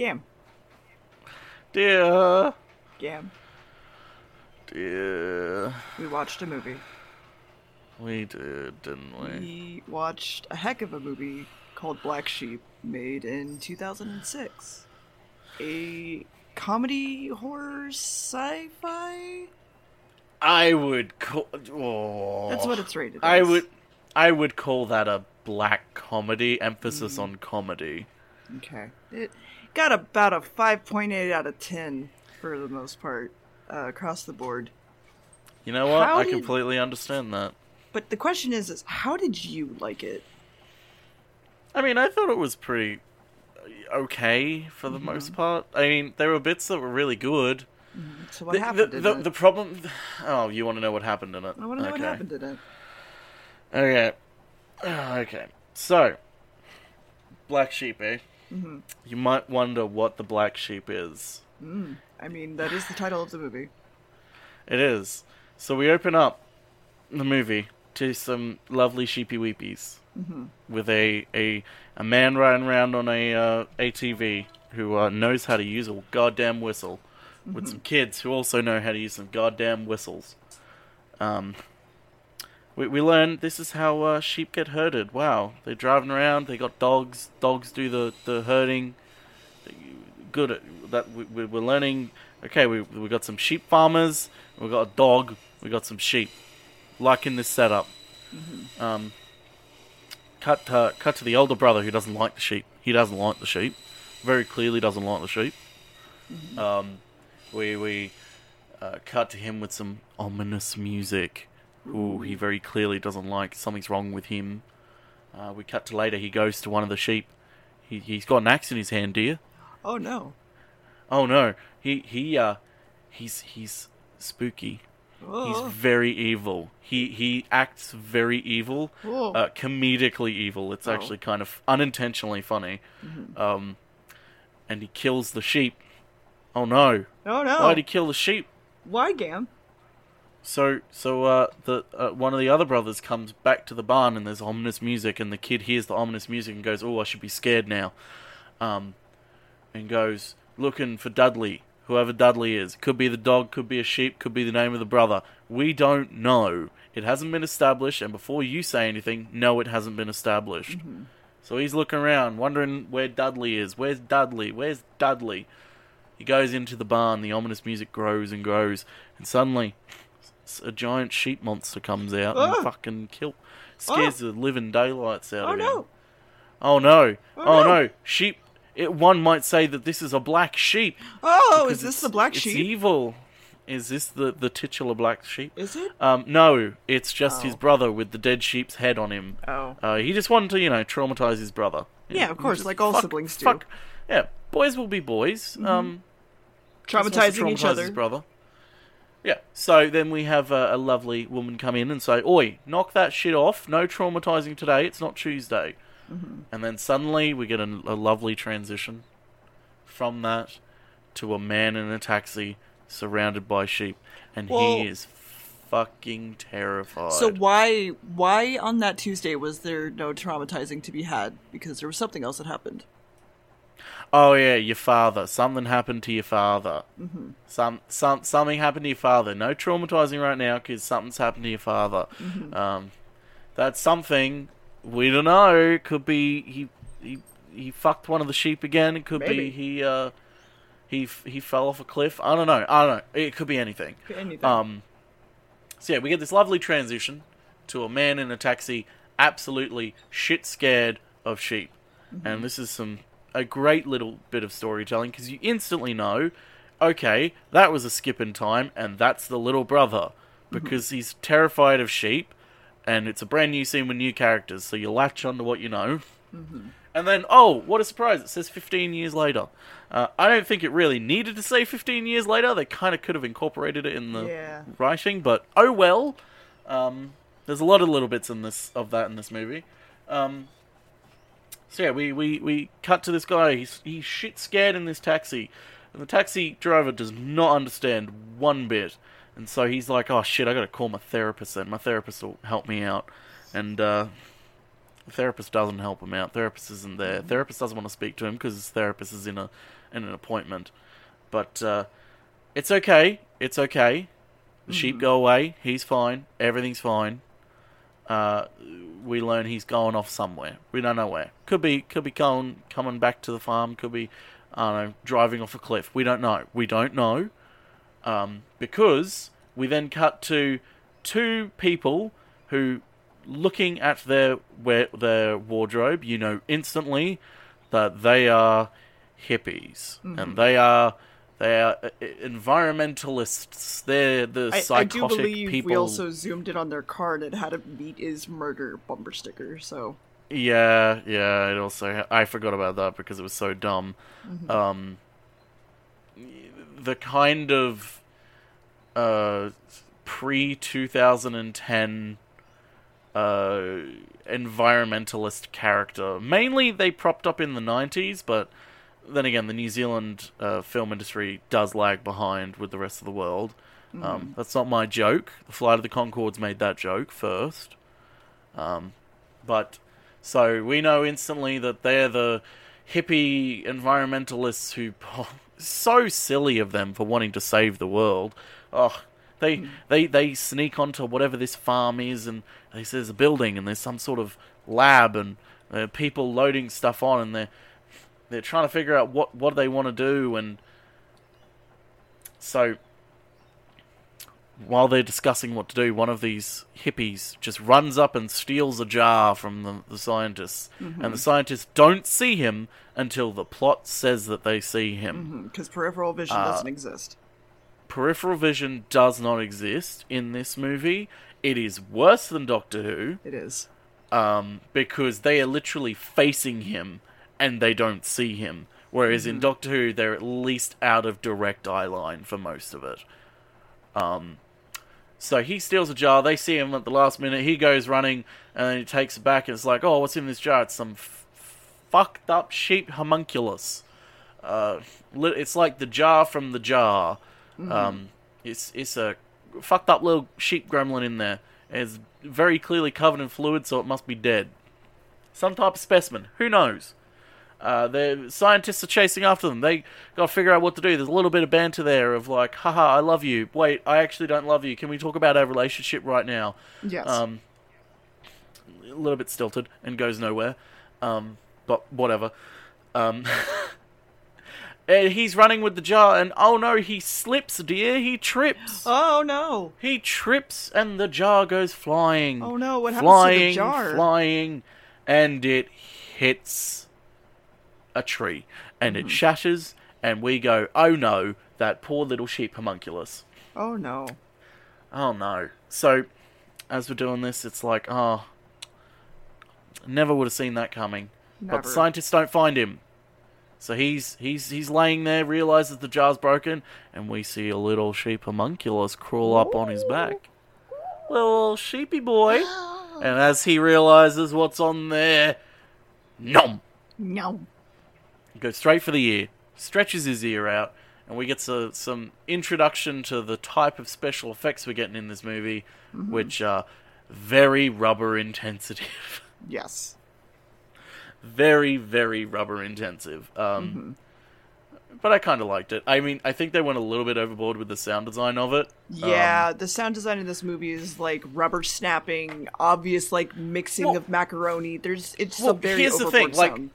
Gamb. Deer, Gamb. Deer. We watched a movie. We did, didn't we? We watched a heck of a movie called Black Sheep, made in 2006. A comedy horror sci-fi. I would call. Oh. That's what it's rated. I as. would. I would call that a black comedy. Emphasis mm. on comedy. Okay. It got about a 5.8 out of 10 for the most part uh, across the board. You know what? How I did- completely understand that. But the question is, is how did you like it? I mean, I thought it was pretty uh, okay for the Mm-hmm. most part. I mean, there were bits that were really good. So what the, happened the, in the, it? the problem. Oh, you want to know what happened in it? I want to know okay. what happened in it. Okay. Okay. So, black sheep, eh? Mm-hmm. You might wonder what the black sheep is. I mean, that is the title of the movie. It is. So we open up the movie to some lovely sheepy weepies with a, a a man riding around on a uh, ATV who uh, knows how to use a goddamn whistle, with some kids who also know how to use some goddamn whistles. Um, we we learn this is how uh, sheep get herded. Wow, they're driving around. They got dogs. Dogs do the the herding. Good at that. We, we- we're learning. Okay, we we got some sheep farmers. We got a dog. We got some sheep. Like in this setup. Um, cut to, cut to the older brother who doesn't like the sheep. He doesn't like the sheep. Very clearly doesn't like the sheep. Um, we we uh, cut to him with some ominous music. Ooh, he very clearly doesn't like. Something's wrong with him. Uh, we cut to later. He goes to one of the sheep. He he's got an axe in his hand, dear. Oh no. Oh no, he he uh, he's he's spooky. Oh. He's very evil. He he acts very evil, Oh. uh, comedically evil. It's Oh. actually kind of unintentionally funny. Um, and he kills the sheep. Oh no! oh no. Why'd he kill the sheep? Why, Gamb? So so uh, the uh, one of the other brothers comes back to the barn and there's ominous music and the kid hears the ominous music and goes, "Oh, I should be scared now," um, and goes looking for Dudley, whoever Dudley is. Could be the dog, could be a sheep, could be the name of the brother. We don't know. It hasn't been established, and before you say anything, no, it hasn't been established. So he's looking around, wondering where Dudley is. Where's Dudley? Where's Dudley? He goes into the barn. The ominous music grows and grows, and suddenly, a giant sheep monster comes out and Oh. fucking kill, scares the living daylights out Oh of him. Oh no. Oh no! Oh, Oh, no. no! Sheep. It, one might say that this is a black sheep. Oh, is this the black it's sheep? evil. Is this the the titular black sheep? Is it? Um, no, it's just his Oh. brother with the dead sheep's head on him. Oh. Uh, he just wanted to, you know, traumatize his brother. Yeah, of course, just- like all fuck- siblings do. Mm-hmm. Fuck. Yeah, boys will be boys. Um, wants to Traumatizing each other. His brother. Yeah. So then we have a, a lovely woman come in and say, "Oi, knock that shit off. No traumatizing today. It's not Tuesday." Mm-hmm. And then suddenly we get a, a lovely transition from that to a man in a taxi surrounded by sheep, and Well- he is fucking terrified. So why why on that Tuesday was there no traumatizing to be had? Because there was something else that happened. Oh yeah, your father. Something happened to your father. Mm-hmm. Some some something happened to your father. No traumatizing right now because something's happened to your father. Mm-hmm. Um, that's something we don't know. Could be he he he fucked one of the sheep again. It could Maybe. be he uh he he fell off a cliff. I don't know. I don't know. It could be anything. Anything. Um, so yeah, we get this lovely transition to a man in a taxi, absolutely shit scared of sheep, and this is some a great little bit of storytelling because you instantly know, okay, that was a skip in time, and that's the little brother because he's terrified of sheep, and it's a brand new scene with new characters, so you latch onto what you know. And then, oh, what a surprise! It says 15 years later. Uh, I don't think it really needed to say 15 years later. They kind of could have incorporated it in the Yeah. writing, but oh well. Um, there's a lot of little bits in this of that in this movie. Um, so yeah, we, we, we cut to this guy. He's he's shit scared in this taxi, and the taxi driver does not understand one bit. And so he's like, "Oh shit, I gotta call my therapist. Then my therapist will help me out." And uh, The therapist doesn't help him out. Therapist isn't there. Therapist doesn't want to speak to him because his therapist is in a in an appointment. But uh, it's okay. It's okay. The sheep go away. He's fine. Everything's fine. Uh, we learn he's going off somewhere. We don't know where. Could be could be going coming back to the farm. Could be I don't know driving off a cliff. We don't know. We don't know. Um, because we then cut to two people who, looking at their wear, their wardrobe, you know instantly that they are hippies and they are they are uh, environmentalists. They're the I, I do believe people. we also zoomed in on their car and it had a meat is murder bumper sticker. So Yeah, yeah. It also I forgot about that because it was so dumb. Um, the kind of uh, pre two thousand and ten uh, environmentalist character. Mainly, they propped up in the nineties, but then again, the New Zealand uh, film industry does lag behind with the rest of the world. Um, that's not my joke. The Flight of the Conchords made that joke first. Um, but so we know instantly that they're the hippie environmentalists who Oh, so silly of them for wanting to save the world. Oh, they they they sneak onto whatever this farm is, and they say there's a building and there's some sort of lab and uh, people loading stuff on, and they're they're trying to figure out what what they want to do, and so while they're discussing what to do, one of these hippies just runs up and steals a jar from the, the scientists, and the scientists don't see him until the plot says that they see him. because peripheral vision Uh, doesn't exist. Peripheral vision does not exist in this movie. It is worse than Doctor Who It is. um, because they are literally facing him and they don't see him. Whereas in Doctor Who, they're at least out of direct eye line for most of it. Um, so he steals a jar. They see him at the last minute. He goes running and then he takes it back. And it's like, oh, what's in this jar? It's some f- fucked up sheep homunculus. Uh, it's like the jar from the jar. Um, it's it's a fucked up little sheep gremlin in there. It's very clearly covered in fluid, so it must be dead. Some type of specimen. Who knows? Uh, the scientists are chasing after them. They got to figure out what to do. There's a little bit of banter there of like, haha, I love you. Wait, I actually don't love you. Can we talk about our relationship right now? Yes. Um, a little bit stilted and goes nowhere. Um, but whatever. Um, and he's running with the jar, and oh no, he slips, dear. He trips. oh no! He trips, and the jar goes flying. Oh no! What happens flying, to the jar? flying, and it hits a tree, and it hmm. shatters, and we go, oh no, that poor little sheep homunculus. Oh no! Oh no. So, as we're doing this, it's like, oh, never would have seen that coming. But the scientists don't find him. So he's he's he's laying there, realizes the jar's broken, and we see a little sheep homunculus crawl up on his back. Little sheepy boy. And as he realizes what's on there, nom, No. Goes straight for the ear, stretches his ear out, and we get so, some introduction to the type of special effects we're getting in this movie, mm-hmm. which are very rubber intensive. Yes. very, very rubber intensive. Um, mm-hmm. But I kind of liked it. I mean, I think they went a little bit overboard with the sound design of it. Yeah, um, the sound design in this movie is like rubber snapping, obvious like mixing Well- of macaroni. There's it's Well, a very here's the overboard thing, like, sound.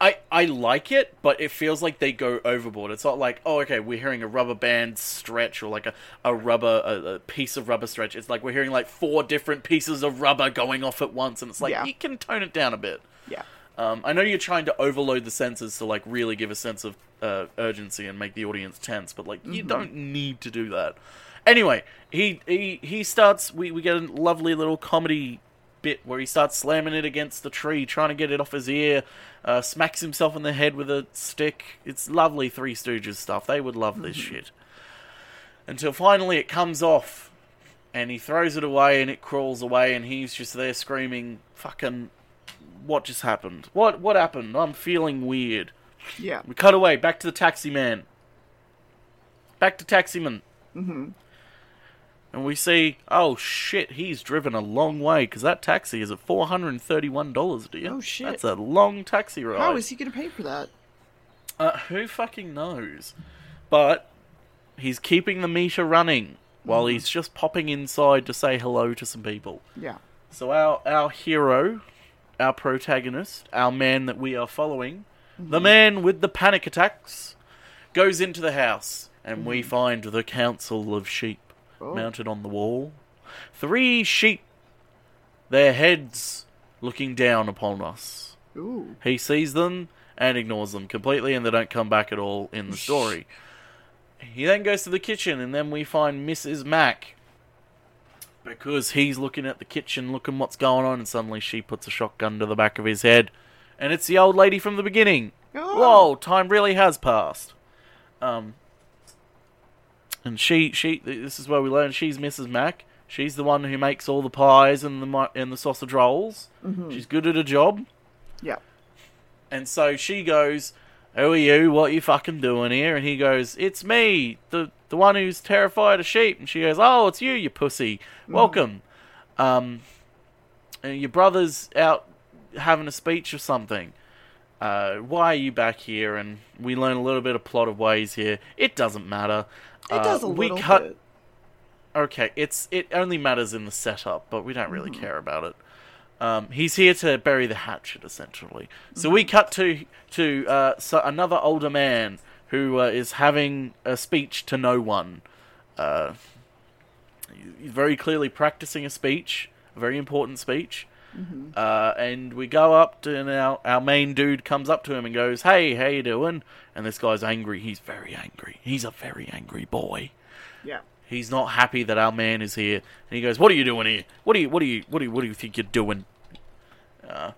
I, I like it, but it feels like they go overboard. It's not like, oh, okay, we're hearing a rubber band stretch or like a, a rubber, a, a piece of rubber stretch. It's like we're hearing like four different pieces of rubber going off at once, and it's like, Yeah. you can tone it down a bit. Yeah. Um, I know you're trying to overload the senses to like really give a sense of uh, urgency and make the audience tense, but like you don't need to do that. Anyway, he he he starts. We we get a lovely little comedy bit where he starts slamming it against the tree, trying to get it off his ear. Uh, smacks himself in the head with a stick. It's lovely Three Stooges stuff. They would love this shit. Until finally it comes off, and he throws it away, and it crawls away, and he's just there screaming, "Fucking what just happened? What what happened? I'm feeling weird. Yeah. We cut away back to the taxi man. Back to taxi man. Mm-hmm. And we see, oh shit, he's driven a long way because that taxi is at four hundred and thirty-one dollars, dear. Oh, shit. that's a long taxi ride. How is he going to pay for that? Uh, who fucking knows? But he's keeping the meter running while Mm-hmm. he's just popping inside to say hello to some people. Yeah. So our our hero, our protagonist, our man that we are following, Mm-hmm. the man with the panic attacks, goes into the house and we Mm-hmm. find the council of sheep Oh. mounted on the wall. Three sheep, their heads looking down upon us. Ooh. He sees them and ignores them completely, and they don't come back at all in the story. He then goes to the kitchen, and then we find Mrs. Mac. Because he's looking at the kitchen, looking what's going on, and suddenly she puts a shotgun to the back of his head. And it's the old lady from the beginning. Oh. Whoa, time really has passed. Um, and she, she, this is where we learn she's Mrs. Mac. She's the one who makes all the pies and the and the sausage rolls. She's good at her job. Yeah. And so she goes, "Who are you? What are you fucking doing here?" And he goes, "It's me, the the one who's terrified of sheep." And she goes, "Oh, it's you, you pussy. Welcome. Um, and your brother's out having a speech or something. Uh, why are you back here?" And we learn a little bit of plot of ways here. It doesn't matter. It Uh, does a we little cut. bit. Okay, it's it only matters in the setup, but we don't Mm-hmm. really care about it. Um, he's here to bury the hatchet, essentially. So we cut to to uh, so another older man who uh, is having a speech to no one. Uh, he's very clearly practicing a speech, a very important speech. Uh, and we go up to and our our main dude comes up to him and goes, "Hey, how you doing?" And this guy's angry. He's very angry. He's a very angry boy. Yeah. He's not happy that our man is here, and he goes, "What are you doing here? What do you, what do you, what do you, what do you think you're doing?" Uh,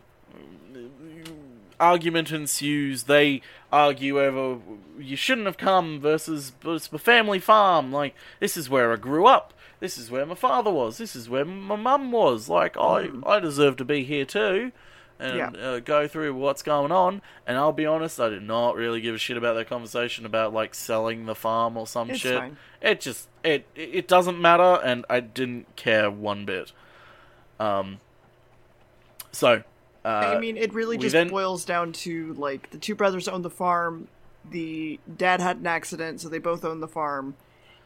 argument ensues. They argue over you shouldn't have come versus but it's my family farm. Like this is where I grew up. This is where my father was. This is where my mum was. Like I, I deserve to be here too. And Yeah. uh, go through what's going on. And I'll be honest, I did not really give a shit about that conversation about like selling the farm or some It's shit. fine. It just it it doesn't matter, and I didn't care one bit. Um. So, uh, I mean, it really just then- boils down to like the two brothers own the farm. The dad had an accident, so they both own the farm,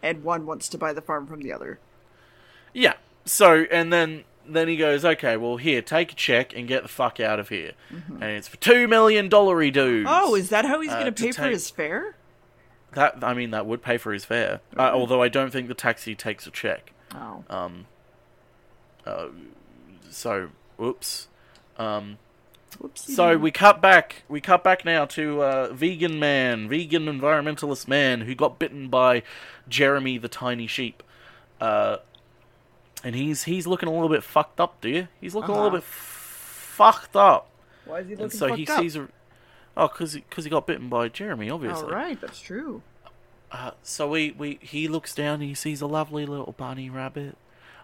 and one wants to buy the farm from the other. yeah. So, and then then he goes, okay, well, here, take a check and get the fuck out of here, and it's for two million dollary dudes. Mm-hmm. Oh, is that how he's Uh, going to pay for take- his fare? that? I mean, that would pay for his fare. Uh, although I don't think the taxi takes a check. Oh, Um. Uh, so, oops. Um. whoopsie. So we cut back. We cut back now to uh, vegan man, vegan environmentalist man who got bitten by Jeremy the tiny sheep, uh, and he's he's looking a little bit fucked up, dear. He's looking a little Uh-huh. bit f- fucked up, Why is he and looking so fucked he up? sees a. Oh, because he, cause he got bitten by Jeremy, obviously. right, that's true. Uh, so we, we he looks down and he sees a lovely little bunny rabbit.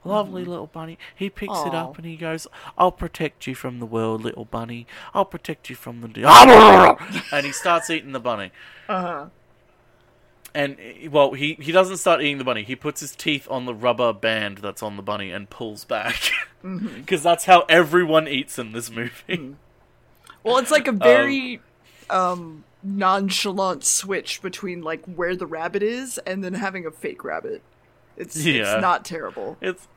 A lovely little bunny. He picks it up and he goes, I'll protect you from the world, little bunny. I'll protect you from the. De-. and he starts eating the bunny. Uh huh. And, well, he, he doesn't start eating the bunny. He puts his teeth on the rubber band that's on the bunny and pulls back. Because that's how everyone eats in this movie. Well, it's like a very um, nonchalant switch between like where the rabbit is and then having a fake rabbit. It's Yeah. it's not terrible. It's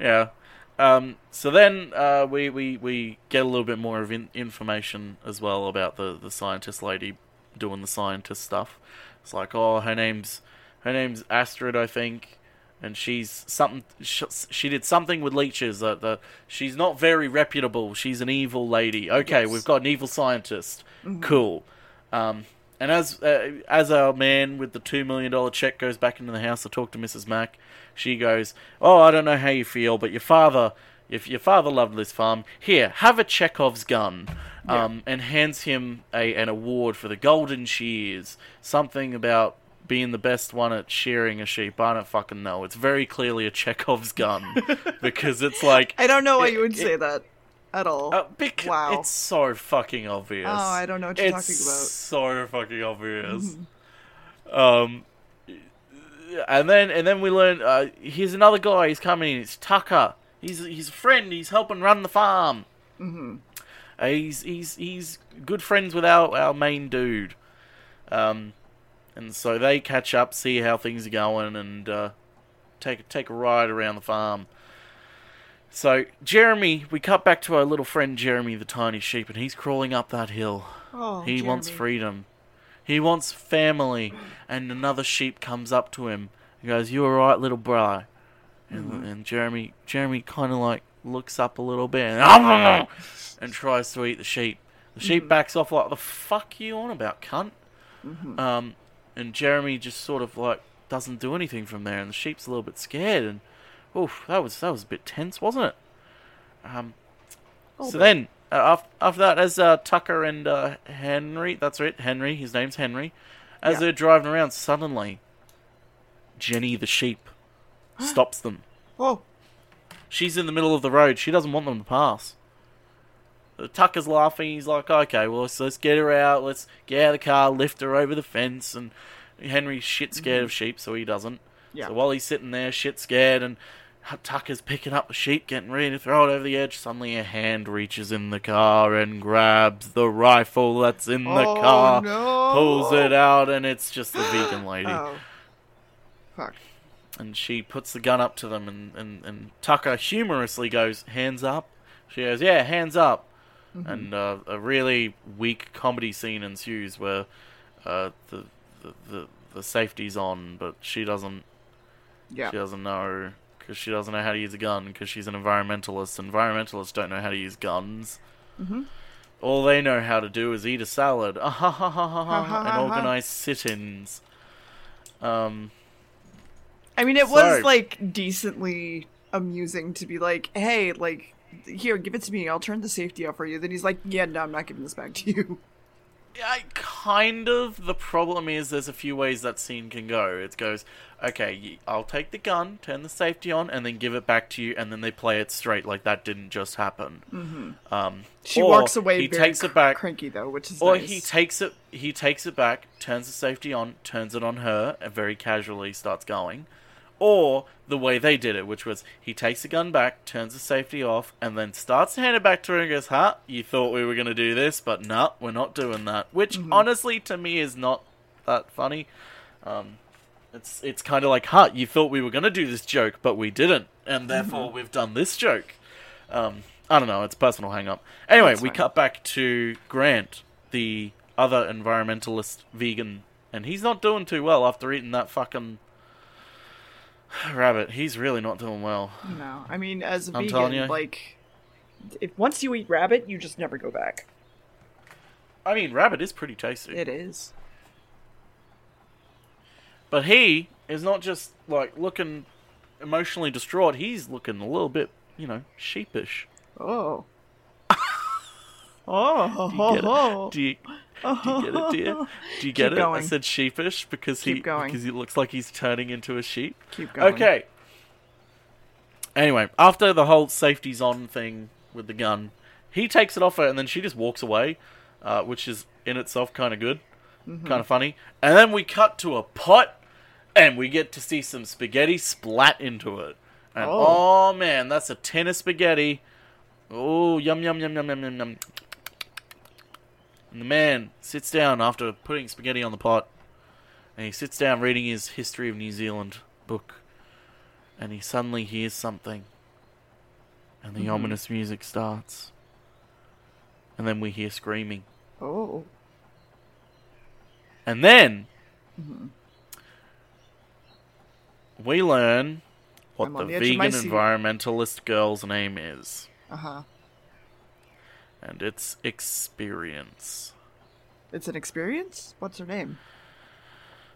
yeah. Um, so then uh, we, we we get a little bit more of in- information as well about the the scientist lady doing the scientist stuff. It's like oh her name's her name's Astrid I think, and she's something sh- she did something with leeches. That, the she's not very reputable. She's an evil lady. Okay, Yes. we've got an evil scientist. Cool. Um, and as uh, as our man with the two million dollar check goes back into the house to talk to Mrs. Mac, she goes, "Oh, I don't know how you feel, but your father, if your father loved this farm, here, have a Chekhov's gun." Um, and hands him a an award for the golden shears. Something about being the best one at shearing a sheep. I don't fucking know. It's very clearly a Chekhov's gun because it's like I don't know why It- you would it- say that at all. uh, bec- Wow. It's so fucking obvious. Oh, I don't know what you're it's talking about. So fucking obvious. Mm-hmm. Um, and then and then we learn uh, here's another guy. He's coming. It's Tucker. He's he's a friend. He's helping run the farm. Mm-hmm. Uh, he's he's he's good friends with our our main dude. Um, and so they catch up, see how things are going, and uh, take take a ride around the farm. So Jeremy, we cut back to our little friend Jeremy, the tiny sheep, and he's crawling up that hill. Oh, he wants freedom. He wants family. And another sheep comes up to him and goes, "You alright, little bro?" And, Mm-hmm. and Jeremy, Jeremy kind of like looks up a little bit and, and tries to eat the sheep. The sheep Mm-hmm. backs off like, "The fuck you on about, cunt?" Mm-hmm. Um, and Jeremy just sort of like doesn't do anything from there, and the sheep's a little bit scared. And oof, that was that was a bit tense, wasn't it? Um, Oh, so then, uh, af- after that, as uh, Tucker and uh, Henry, that's right, Henry, his name's Henry, as Yeah. they're driving around, suddenly, Jenny the sheep stops them. Oh, She's in the middle of the road. She doesn't want them to pass. Tucker's laughing. He's like, okay, well, let's, let's get her out. Let's get out of the car, lift her over the fence. And Henry's shit scared of sheep, so he doesn't. Yeah. So while he's sitting there, shit scared, and Tucker's picking up the sheep, getting ready to throw it over the edge, suddenly a hand reaches in the car and grabs the rifle that's in the oh car, no! pulls it out, and it's just the vegan lady Oh, fuck. And she puts the gun up to them, and, and, and Tucker humorously goes, "Hands up." She goes, "Yeah, hands up." And uh, a really weak comedy scene ensues where uh, the, the the the safety's on, but she doesn't Yeah. she doesn't know because she doesn't know how to use a gun because she's an environmentalist. Environmentalists don't know how to use guns. Mhm. All they know how to do is eat a salad Ah, ha, ha, ha, ha, Ha, and organize sit-ins. Um, I mean, it was like decently amusing to be like, "Hey, like, here, give it to me. I'll turn the safety off for you." Then he's like, "Yeah, no, I'm not giving this back to you." I kind of. The problem is, there's a few ways that scene can go. It goes, okay, I'll take the gun, turn the safety on, and then give it back to you, and then they play it straight like that didn't just happen. Mm-hmm. Um, She walks away He very takes it back, cranky though, which is or nice. he takes it. He takes it back, turns the safety on, turns it on her, and very casually starts going. Or the way they did it, which was he takes the gun back, turns the safety off, and then starts to hand it back to her and goes, "Huh, you thought we were going to do this, but no, we're not doing that." Which honestly, to me, is not that funny. Um, it's it's kind of like, "Huh, you thought we were going to do this joke, but we didn't, and therefore we've done this joke." Um, I don't know. It's personal hang up. Anyway, That's we fine. cut back to Grant, the other environmentalist vegan, and he's not doing too well after eating that fucking rabbit. He's really not doing well. no, I mean, as a I'm vegan, you. like, if once you eat rabbit, you just never go back. I mean, rabbit is pretty tasty. It is. But he is not just like looking emotionally distraught. He's looking a little bit, you know, sheepish. Oh. oh. Do you get it? Do you, do you get it, dear? Do you get Keep it? I said sheepish because he Keep going. because he looks like he's turning into a sheep. Keep going. Okay. Anyway, after the whole safety's on thing with the gun, he takes it off her and then she just walks away, uh, which is in itself kind of good, Mm-hmm. kind of funny. And then we cut to a pot and we get to see some spaghetti splat into it. And Oh. oh, man, that's a tin of spaghetti. Oh, yum, yum, yum, yum, yum, yum, yum. And the man sits down after putting spaghetti on the pot and he sits down reading his History of New Zealand book and he suddenly hears something and the ominous music starts and then we hear screaming. Oh. and then we learn what I'm the the edge of my vegan environmentalist girl's name is. Uh huh. And it's experience It's an experience. What's her name?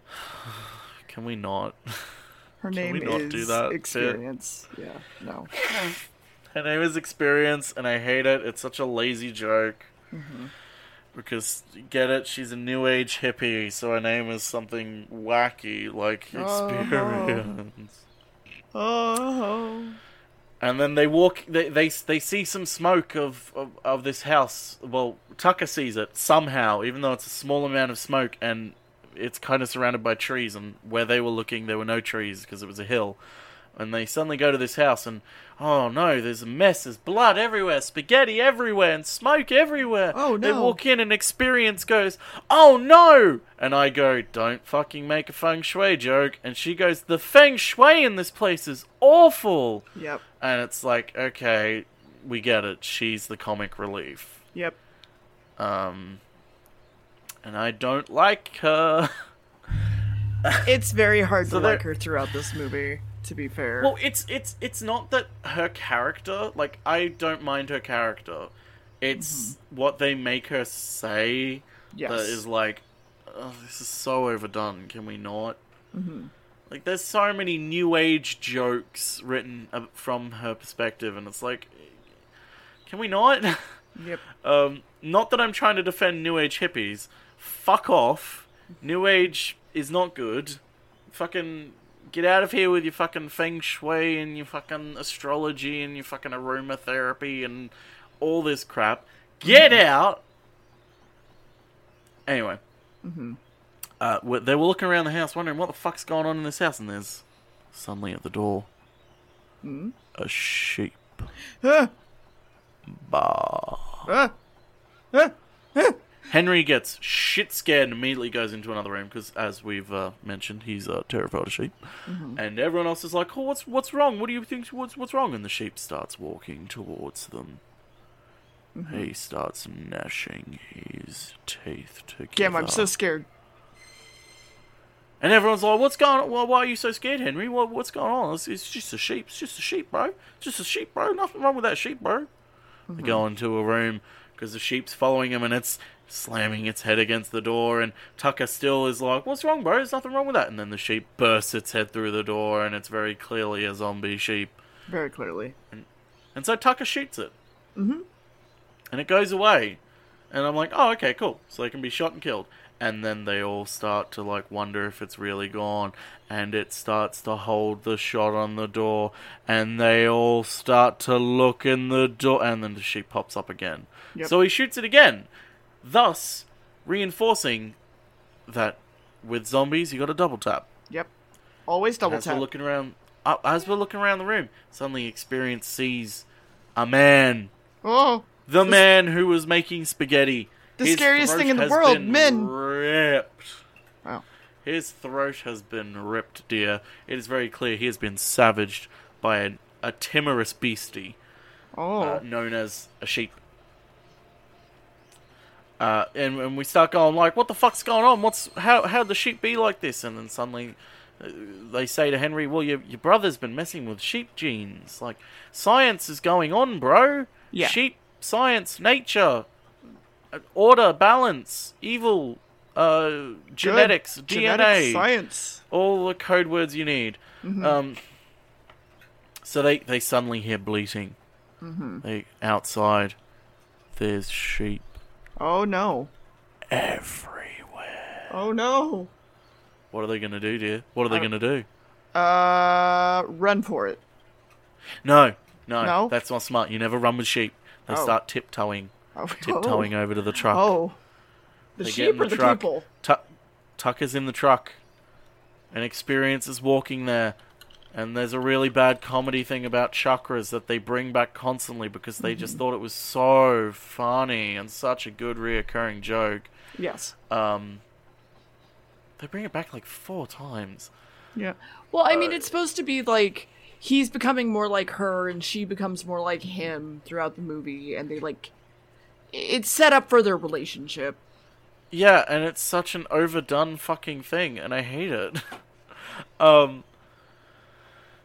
can we not Her name is do that, Sid? Experience. Yeah. No. Her name is Experience, and I hate it. It's such a lazy joke. Mm-hmm. Because, get it, she's a new age hippie, so her name is something wacky, like Oh. Experience. Oh. And then they walk, they, they, they see some smoke of, of, of this house. Well, Tucker sees it somehow, even though it's a small amount of smoke, and it's kind of surrounded by trees, and where they were looking, there were no trees because it was a hill. And they suddenly go to this house, and oh no, there's a mess. There's blood everywhere, spaghetti everywhere, and smoke everywhere. Oh, no! They walk in, and Experience goes, "Oh no!" And I go, "Don't fucking make a feng shui joke." And she goes, "The feng shui in this place is awful." Yep. And it's like, okay, we get it. She's the comic relief. Yep. Um, and I don't like her. It's very hard So to like her throughout this movie. To be fair. Well, it's it's it's not that her character, like I don't mind her character. It's what they make her say yes. that is like, oh, this is so overdone. Can we not? Like, there's so many new age jokes written from her perspective, and it's like, can we not? Yep. Um, not that I'm trying to defend New Age hippies. Fuck off. New Age is not good. Fucking get out of here with your fucking feng shui and your fucking astrology and your fucking aromatherapy and all this crap. Get out. Anyway, uh, they were looking around the house, wondering what the fuck's going on in this house, and there's suddenly at the door a sheep. Ah, Bah. ah, ah. Henry gets shit scared and immediately goes into another room because, as we've uh, mentioned, he's uh, terrified of sheep. And everyone else is like, "Oh, what's what's wrong? What do you think? What's what's wrong?" And the sheep starts walking towards them. He starts gnashing his teeth together. Damn, I'm so scared. And everyone's like, "What's going on? Well, why are you so scared, Henry? What, what's going on? It's, it's just a sheep. It's just a sheep, bro. It's just a sheep, bro. Nothing wrong with that sheep, bro." They go into a room because the sheep's following him, and it's slamming its head against the door. And Tucker still is like, "What's wrong, bro? There's nothing wrong with that." And then the sheep bursts its head through the door, and it's very clearly a zombie sheep. Very clearly. And so Tucker shoots it. Mm-hmm. And it goes away. And I'm like, oh, okay, cool. So they can be shot and killed. And then they all start to, like, wonder if it's really gone. And it starts to hold the shot on the door. And they all start to look in the door. And then the sheep pops up again. Yep. So he shoots it again. Thus, reinforcing that with zombies, you got to double tap. Yep. Always double As tap. we're looking around, uh, as we're looking around the room, suddenly Experience sees a man, oh, the man who was making spaghetti. The His scariest thing in the world, been men. Ripped. wow. His throat has been ripped, dear. It is very clear he has been savaged by an, a timorous beastie Oh, uh, known as a sheep. Uh, and, and we start going like, "What the fuck's going on? What's how how'd the sheep be like this?" And then suddenly uh, they say to Henry, "Well, your your brother's been messing with sheep genes. Like science is going on, bro. Yeah. Sheep science, nature, order, balance, evil, uh, genetics, Good. DNA, science. all the code words you need. Mm-hmm. Um, so they they suddenly hear bleating. Mm-hmm. They outside. There's sheep Oh no. everywhere. Oh no. What are they gonna do, dear? What are they I gonna do? Uh, run for it. No, no, No? that's not smart. You never run with sheep. They Oh. start tiptoeing, Oh, tiptoeing over to the truck. Oh. The They sheep or the truck. people? Tu- Tucker's in the truck. and Experience is walking there. And there's a really bad comedy thing about chakras that they bring back constantly because they just thought it was so funny and such a good reoccurring joke. Yes. Um, they bring it back like four times. Yeah. Well, I mean, Uh, it's supposed to be like he's becoming more like her and she becomes more like him throughout the movie, and they like it's set up for their relationship. Yeah, and it's such an overdone fucking thing, and I hate it. um.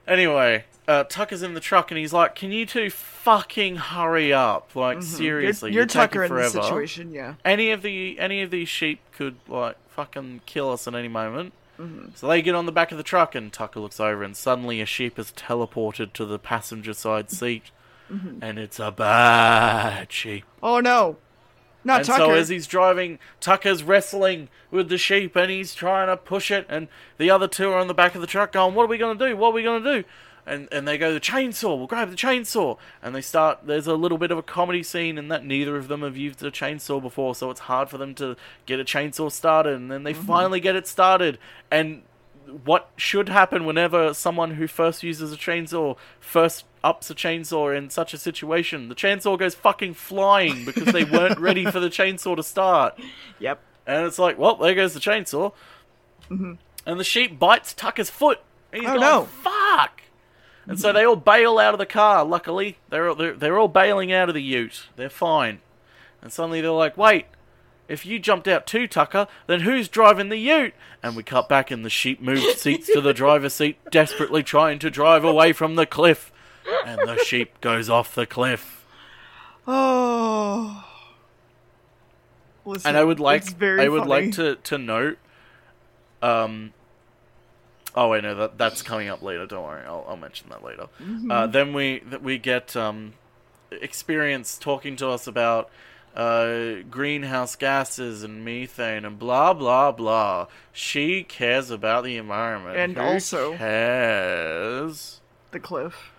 Anyway, uh, Tucker's in the truck, and he's like, "Can you two fucking hurry up? Like seriously, Mm-hmm. you're, you're taking Tucker in this forever. situation, yeah. Any of the any of these sheep could like fucking kill us at any moment." Mm-hmm. So they get on the back of the truck, and Tucker looks over, and suddenly a sheep is teleported to the passenger side seat, Mm-hmm. and it's a bad sheep. Oh no, not and Tucker. so as he's driving, Tucker's wrestling with the sheep and he's trying to push it, and the other two are on the back of the truck going, What are we going to do? What are we going to do? and and they go the chainsaw. We'll grab the chainsaw, and they start. There's a little bit of a comedy scene in that neither of them have used a chainsaw before, so it's hard for them to get a chainsaw started. And then they finally get it started, and what should happen whenever someone who first uses a chainsaw first ups a chainsaw in such a situation? The chainsaw goes fucking flying because they weren't ready for the chainsaw to start. Yep. And it's like, well, there goes the chainsaw. Mm-hmm. And the sheep bites Tucker's foot. And he's Oh, going, no. fuck! And so they all bail out of the car, luckily. They're, they're, they're all bailing out of the ute. They're fine. And suddenly they're like, wait, if you jumped out too, Tucker, then who's driving the ute? And we cut back and the sheep moved seats to the driver's seat, desperately trying to drive away from the cliff. And the sheep goes off the cliff. Oh. Listen, and I would like, I would funny. like to to note um oh wait no that that's coming up later don't worry I'll, I'll mention that later Mm-hmm. uh, then we we get um experience talking to us about uh, greenhouse gases and methane and blah blah blah. She cares about the environment. And Who also- cares. the cliff.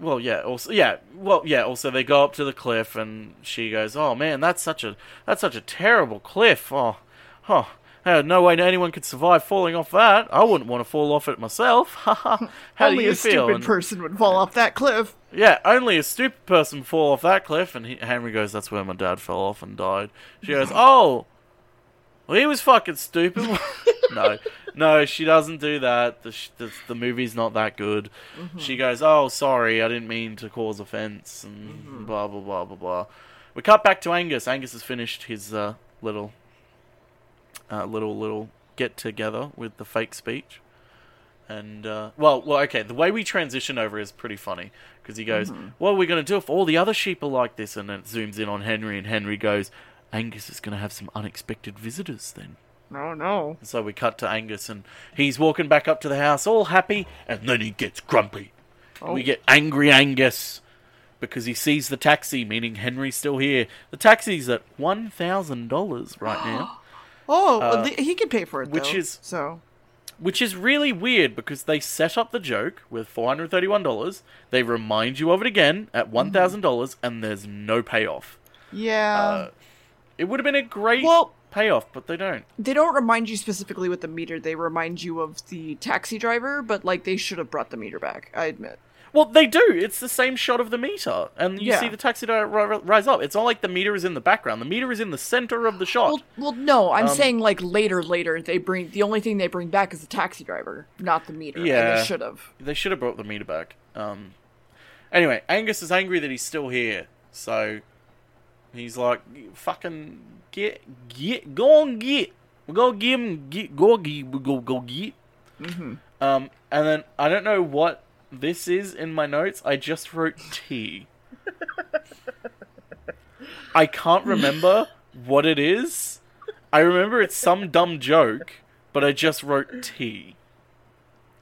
Well, yeah. Also, yeah. Well, yeah. Also, they go up to the cliff, and she goes, "Oh man, that's such a that's such a terrible cliff. Oh, huh. Uh, no way anyone could survive falling off that. I wouldn't want to fall off it myself. How Only do you a feel?" stupid And- person would fall off that cliff. Yeah, only a stupid person fall off that cliff. And he, Henry goes, "That's where my dad fell off and died." She goes, "Oh, well, he was fucking stupid." no, no, she doesn't do that. The the, the movie's not that good. She goes, "Oh, sorry, I didn't mean to cause offense," and blah blah blah blah blah. We cut back to Angus. Angus has finished his uh, little, uh, little little get together with the fake speech. And uh, well, well, okay. The way we transition over is pretty funny because he goes, "What are we going to do if all the other sheep are like this?" And then it zooms in on Henry, and Henry goes, "Angus is going to have some unexpected visitors then." No, no. And so we cut to Angus, and he's walking back up to the house, all happy, and then he gets grumpy. Oh. We get angry Angus because he sees the taxi, meaning Henry's still here. The taxi's at one thousand dollars right now. Oh, Uh, he could pay for it, which though, is- so. Which is really weird because they set up the joke with $431. They remind you of it again at $1,000 and there's no payoff. Yeah. Uh, it would have been a great well, payoff, but they don't. they don't remind you specifically with the meter. They remind you of the taxi driver, but like they should have brought the meter back. I admit. Well, they do. It's the same shot of the meter. And you Yeah. see the taxi driver ri- ri- rise up. It's not like the meter is in the background. The meter is in the center of the shot. Well, well, no. I'm Um, saying like later, later they bring the only thing they bring back is the taxi driver, not the meter. and Yeah. they should have. They should have brought the meter back. Um, anyway, Angus is angry that he's still here, so he's like, "Fucking get, get, go and get, go get him, get, go get, go, go get." Mm-hmm. Um, and then I don't know what this is in my notes. I just wrote tea. I can't remember what it is. I remember it's some dumb joke, but I just wrote tea.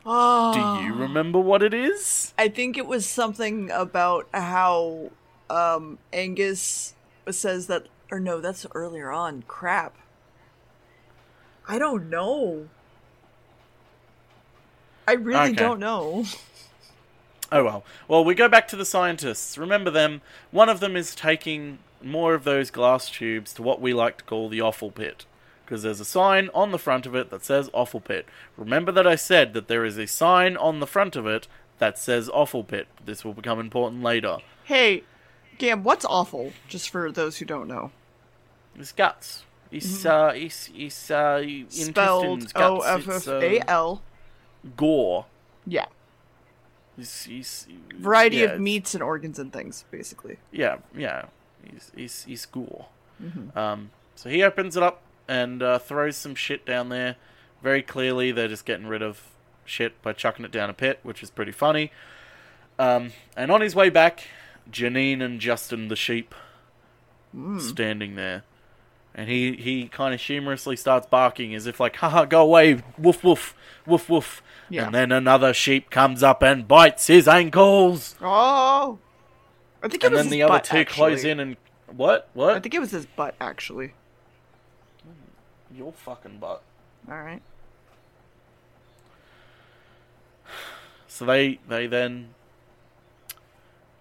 Oh. Do you remember what it is? I think it was something about how um, Angus says that, or no, that's earlier on. Crap. I don't know. I really Okay. don't know. Oh well. Well, we go back to the scientists. Remember them. One of them is taking more of those glass tubes to what we like to call the offal pit. Because there's a sign on the front of it that says offal pit. Remember that I said that there is a sign on the front of it that says offal pit. This will become important later. Hey, Gamb, what's awful? Just for those who don't know. It's guts. It's uh, it's it's uh, Mm-hmm. Spelled intestines, O guts. F F A uh, L. gore. Yeah. It's, it's, Variety yeah, of meats and organs and things, basically. Yeah, yeah. He's he's he's cool. Mm-hmm. Um, so he opens it up and uh, throws some shit down there. Very clearly, they're just getting rid of shit by chucking it down a pit, which is pretty funny. Um, and on his way back, Janine and Justin the sheep Mm. standing there. And he, he kind of humorously starts barking as if like, haha, go away, woof woof, woof woof. Yeah. And then another sheep comes up and bites his ankles. Oh! I think it And was then the other butt, two close in and what? What? I think it was his butt, actually. Your fucking butt. Alright. So they they then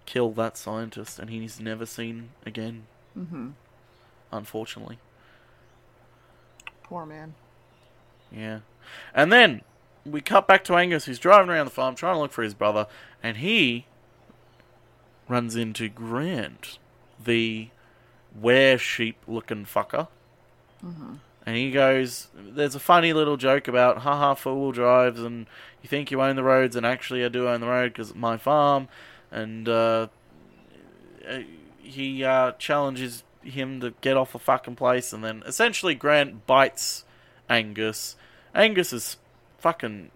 kill that scientist, and he's never seen again. Mm-hmm. Unfortunately, Poor man. yeah. And then we cut back to Angus, who's driving around the farm trying to look for his brother, and he runs into Grant, the were sheep looking fucker. And he goes, There's a funny little joke about, haha, four wheel drives, and you think you own the roads, and actually I do own the road because it's my farm. And uh, uh, he uh, challenges him to get off the fucking place, and then essentially Grant bites Angus. Angus is fucking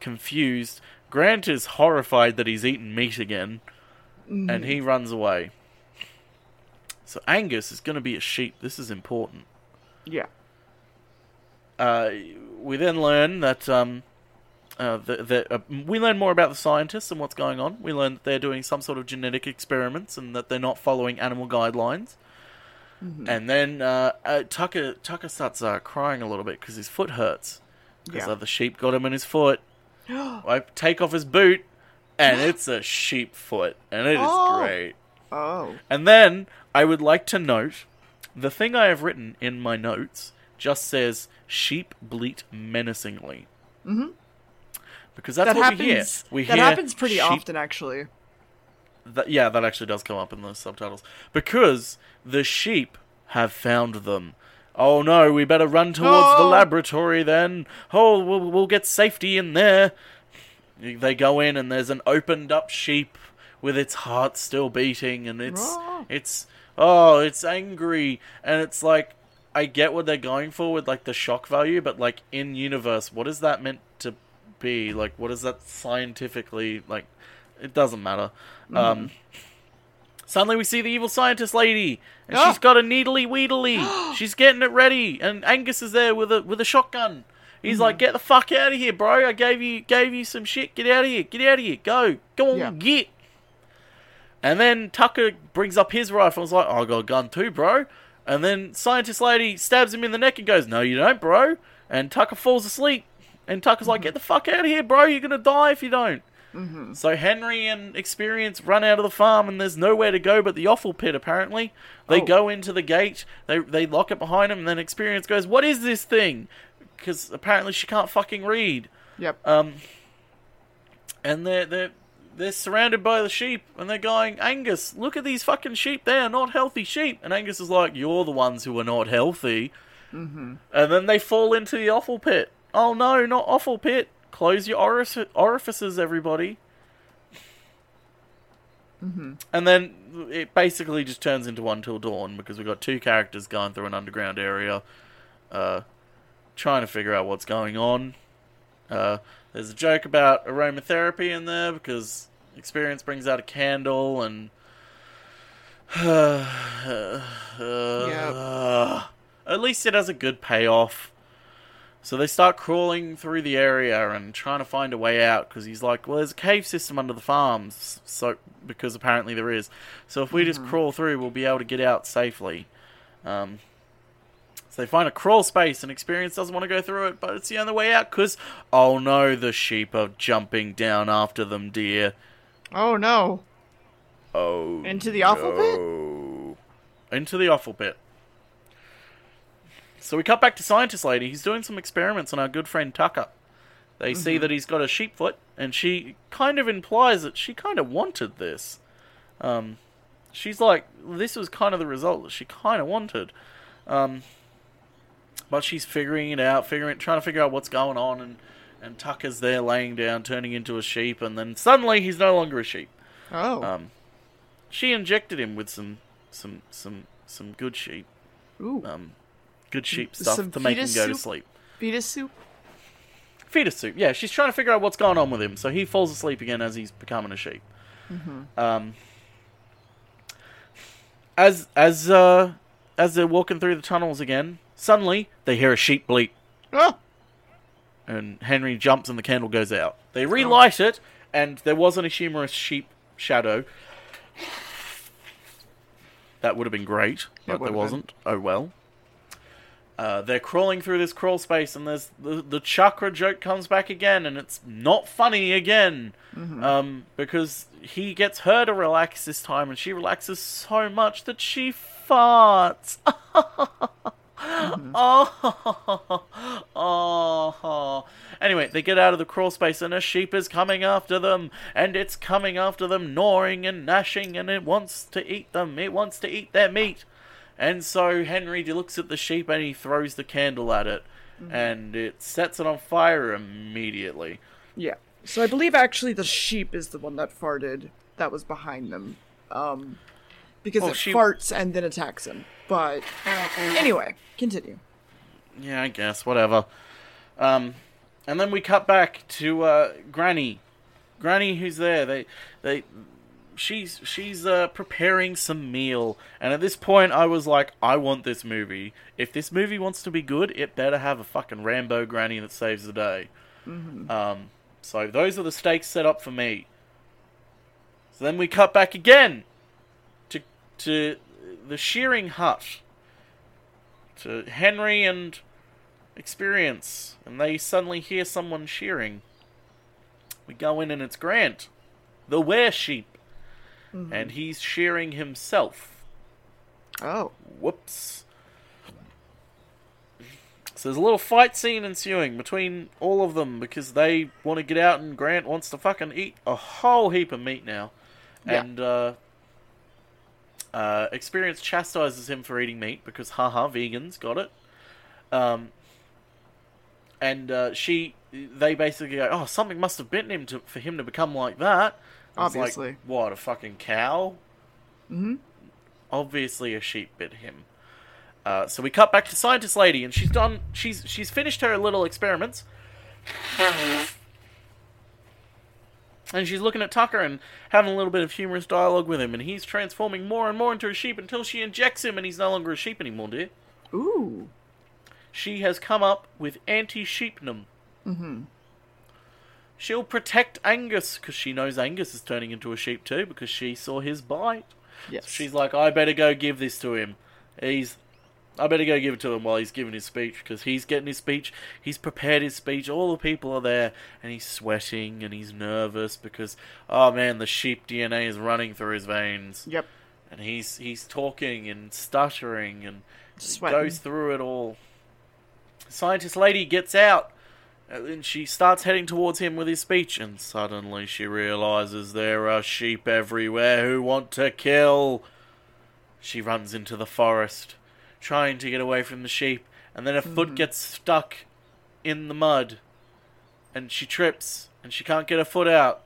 confused. Grant is horrified that he's eaten meat again, and he runs away. So Angus is going to be a sheep. This is important. Yeah. Uh, we then learn that um, uh, the, the, uh, we learn more about the scientists and what's going on. We learn that they're doing some sort of genetic experiments and that they're not following animal guidelines. And then uh, uh, Tucker Tucker starts uh, crying a little bit because his foot hurts because Yeah. the sheep got him in his foot. I take off his boot, and it's a sheep foot, and it is Oh. great. Oh. And then I would like to note the thing I have written in my notes just says sheep bleat menacingly. Mm-hmm. Because that's that what happens. we hear. We that hear happens pretty sheep- often, actually. That, yeah, that actually does come up in the subtitles. Because the sheep have found them. Oh no, we better run towards the Oh. laboratory then. Oh, we'll, we'll get safety in there. They go in and there's an opened up sheep with its heart still beating and it's Oh. it's oh, it's angry and it's like I get what they're going for with like the shock value, but like in universe, what is that meant to be? Like what is that scientifically like it doesn't matter. Um Suddenly we see the evil scientist lady, and Ah. she's got a needly weedly. she's getting it ready, and Angus is there with a with a shotgun. He's like, "Get the fuck out of here, bro! I gave you gave you some shit. Get out of here! Get out of here! Go! Go on, Yeah. get!" And then Tucker brings up his rifle and is like, "I got a gun too, bro." And then scientist lady stabs him in the neck and goes, "No, you don't, bro." And Tucker falls asleep, and Tucker's like, "Get the fuck out of here, bro! You're gonna die if you don't." So Henry and Experience run out of the farm, and there's nowhere to go but the offal pit. Apparently, they Oh. go into the gate. They they lock it behind them, and then Experience goes, "What is this thing?" Because apparently she can't fucking read. Yep. Um, and they're they're they're surrounded by the sheep, and they're going, "Angus, look at these fucking sheep. They are not healthy sheep." And Angus is like, "You're the ones who are not healthy." Mm-hmm. And then they fall into the offal pit. Oh no, not offal pit! Close your orific- orifices, everybody. Mm-hmm. And then it basically just turns into Until Dawn because we've got two characters going through an underground area, uh, trying to figure out what's going on. Uh, there's a joke about aromatherapy in there because experience brings out a candle and. At least it has a good payoff. So they start crawling through the area and trying to find a way out because he's like, well, there's a cave system under the farms, so because apparently there is. So if we just crawl through, we'll be able to get out safely. Um, so they find a crawl space, and Experience doesn't want to go through it, but it's the only way out because, oh no, the sheep are jumping down after them, dear. Oh no. Oh. Into the offal pit? Into the awful pit. So we cut back to Scientist Lady. He's doing some experiments on our good friend Tucker. They Mm-hmm. see that he's got a sheep foot, and she kind of implies that she kind of wanted this. Um, she's like, this was kind of the result that she kind of wanted. Um, but she's figuring it out, figuring, trying to figure out what's going on, and and Tucker's there laying down, turning into a sheep, and then suddenly he's no longer a sheep. Oh. Um, she injected him with some some some some good sheep, Ooh. um, good sheep stuff Some to make him go to sleep. Fetus soup. Fetus soup. Yeah, she's trying to figure out what's going on with him, so he falls asleep again as he's becoming a sheep. Um, as as uh as they're walking through the tunnels again, suddenly they hear a sheep bleat, Oh. and Henry jumps and the candle goes out. They relight it, and there wasn't a humorous sheep shadow. That would have been great, but there would've been. wasn't. Oh well. Uh, they're crawling through this crawl space, and there's the, the chakra joke comes back again, and it's not funny again. Um, because he gets her to relax this time, and she relaxes so much that she farts. oh oh, oh. Anyway, they get out of the crawl space, and a sheep is coming after them, and it's coming after them, gnawing and gnashing, and it wants to eat them. It wants to eat their meat. And so Henry looks at the sheep and he throws the candle at it, and it sets it on fire immediately. Yeah. So I believe actually the sheep is the one that farted that was behind them. Um because Oh, it she- farts and then attacks him. But anyway, continue. Yeah, I guess whatever. Um, and then we cut back to uh, Granny. Granny, who's there? They, they, she's she's uh, preparing some meal. And at this point, I was like, I want this movie. If this movie wants to be good, it better have a fucking Rambo Granny that saves the day. Um, so those are the stakes set up for me. So then we cut back again to to the shearing hut to Henry and Experience, and they suddenly hear someone shearing. We go in and it's Grant, the were sheep, and he's shearing himself. Oh. Whoops. So there's a little fight scene ensuing between all of them because they want to get out and Grant wants to fucking eat a whole heap of meat now. Yeah. And uh, uh, Experience chastises him for eating meat because haha, vegans, got it. Um, and uh, she, they basically go, oh, something must have bitten him to, for him to become like that. It's like, Obviously. what, a fucking cow? Mm-hmm. obviously a sheep bit him. Uh, so we cut back to scientist lady, and she's done. She's she's finished her little experiments, and she's looking at Tucker and having a little bit of humorous dialogue with him, and he's transforming more and more into a sheep until she injects him, and he's no longer a sheep anymore, dear. Ooh. She has come up with anti-sheepnum. Mm-hmm. She'll protect Angus because she knows Angus is turning into a sheep too because she saw his bite. Yes. She's like, I better go give this to him. He's, I better go give it to him while he's giving his speech because he's getting his speech. He's prepared his speech. All the people are there, and he's sweating and he's nervous because, oh man, the sheep DNA is running through his veins, Yep. and he's he's talking and stuttering and Sweating. goes through it all. Scientist lady gets out. And she starts heading towards him with his speech, and suddenly she realizes there are sheep everywhere who want to kill. She runs into the forest, trying to get away from the sheep, and then her hmm. foot gets stuck in the mud, and she trips, and she can't get her foot out.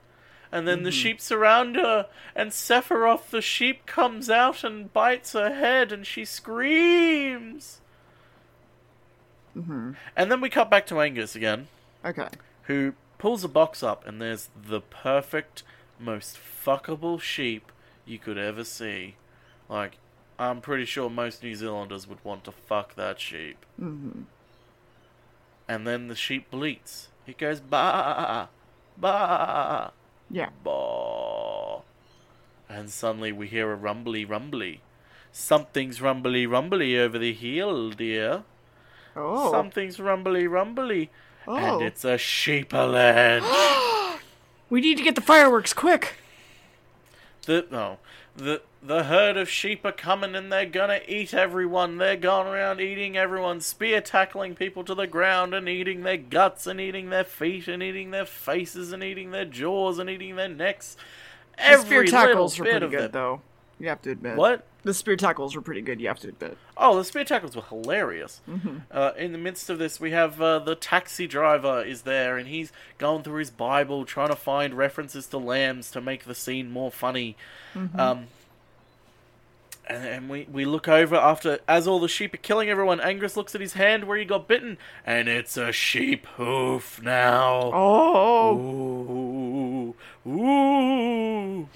And then the hmm. sheep surround her, and Sephiroth the sheep comes out and bites her head, and she screams. Mm-hmm. And then we cut back to Angus again, Okay. who pulls a box up, and there's the perfect, most fuckable sheep you could ever see. Like, I'm pretty sure most New Zealanders would want to fuck that sheep. Mm-hmm. And then the sheep bleats. It goes ba ba Yeah. ba. And suddenly we hear a rumbly rumbly. Something's rumbly rumbly over the hill, dear. Oh. Something's rumbly rumbly. Oh. And it's a sheepaledge. We need to get the fireworks quick. the no. The the herd of sheep are coming and they're gonna eat everyone. They're going around eating everyone, spear tackling people to the ground and eating their guts and eating their feet and eating their faces and eating their jaws and eating their necks. The Every spear tackles were bit pretty of good, them. though. You have to admit. What? The spear tackles were pretty good. You have to admit. Oh, the spear tackles were hilarious. Mm-hmm. Uh, in the midst of this, we have uh, the taxi driver is there, and he's going through his Bible, trying to find references to lambs to make the scene more funny. Mm-hmm. Um, and, and we, we look over after, as all the sheep are killing everyone, Angus looks at his hand where he got bitten, and it's a sheep hoof now. Oh. Ooh, ooh.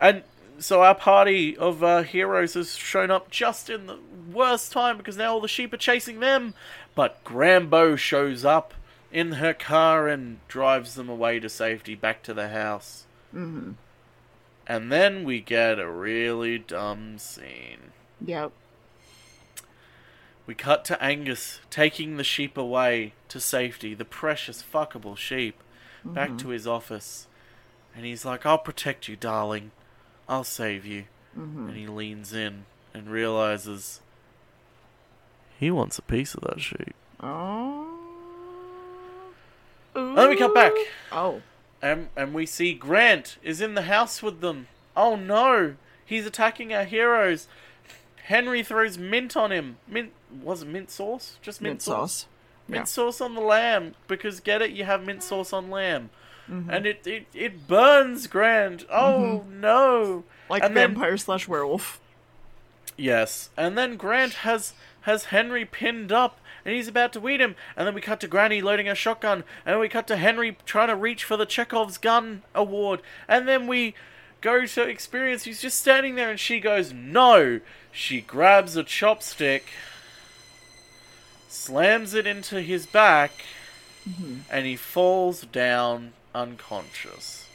And so our party of uh, heroes has shown up just in the worst time because now all the sheep are chasing them. But Grambo shows up in her car and drives them away to safety back to the house. Mm-hmm. And then we get a really dumb scene. Yep. We cut to Angus taking the sheep away to safety, the precious fuckable sheep, back to his office. And he's like, I'll protect you, darling. I'll save you. Mm-hmm. And he leans in and realizes he wants a piece of that sheep. Oh. And then we cut back. Oh. And, and we see Grant is in the house with them. Oh no! He's attacking our heroes. Henry throws mint on him. Mint was it mint sauce? Just mint, Mint sauce. Mint Yeah. sauce on the lamb because get it, you have mint sauce on lamb, Mm-hmm. and it, it it burns Grant. Oh no! Like and then- vampire slash werewolf. Yes, and then Grant has has Henry pinned up, and he's about to eat him. And then we cut to Granny loading a shotgun, and we cut to Henry trying to reach for the Chekhov's gun award, and then we go to experience. He's just standing there, and she goes, "No!" She grabs a chopstick, slams it into his back, and he falls down unconscious.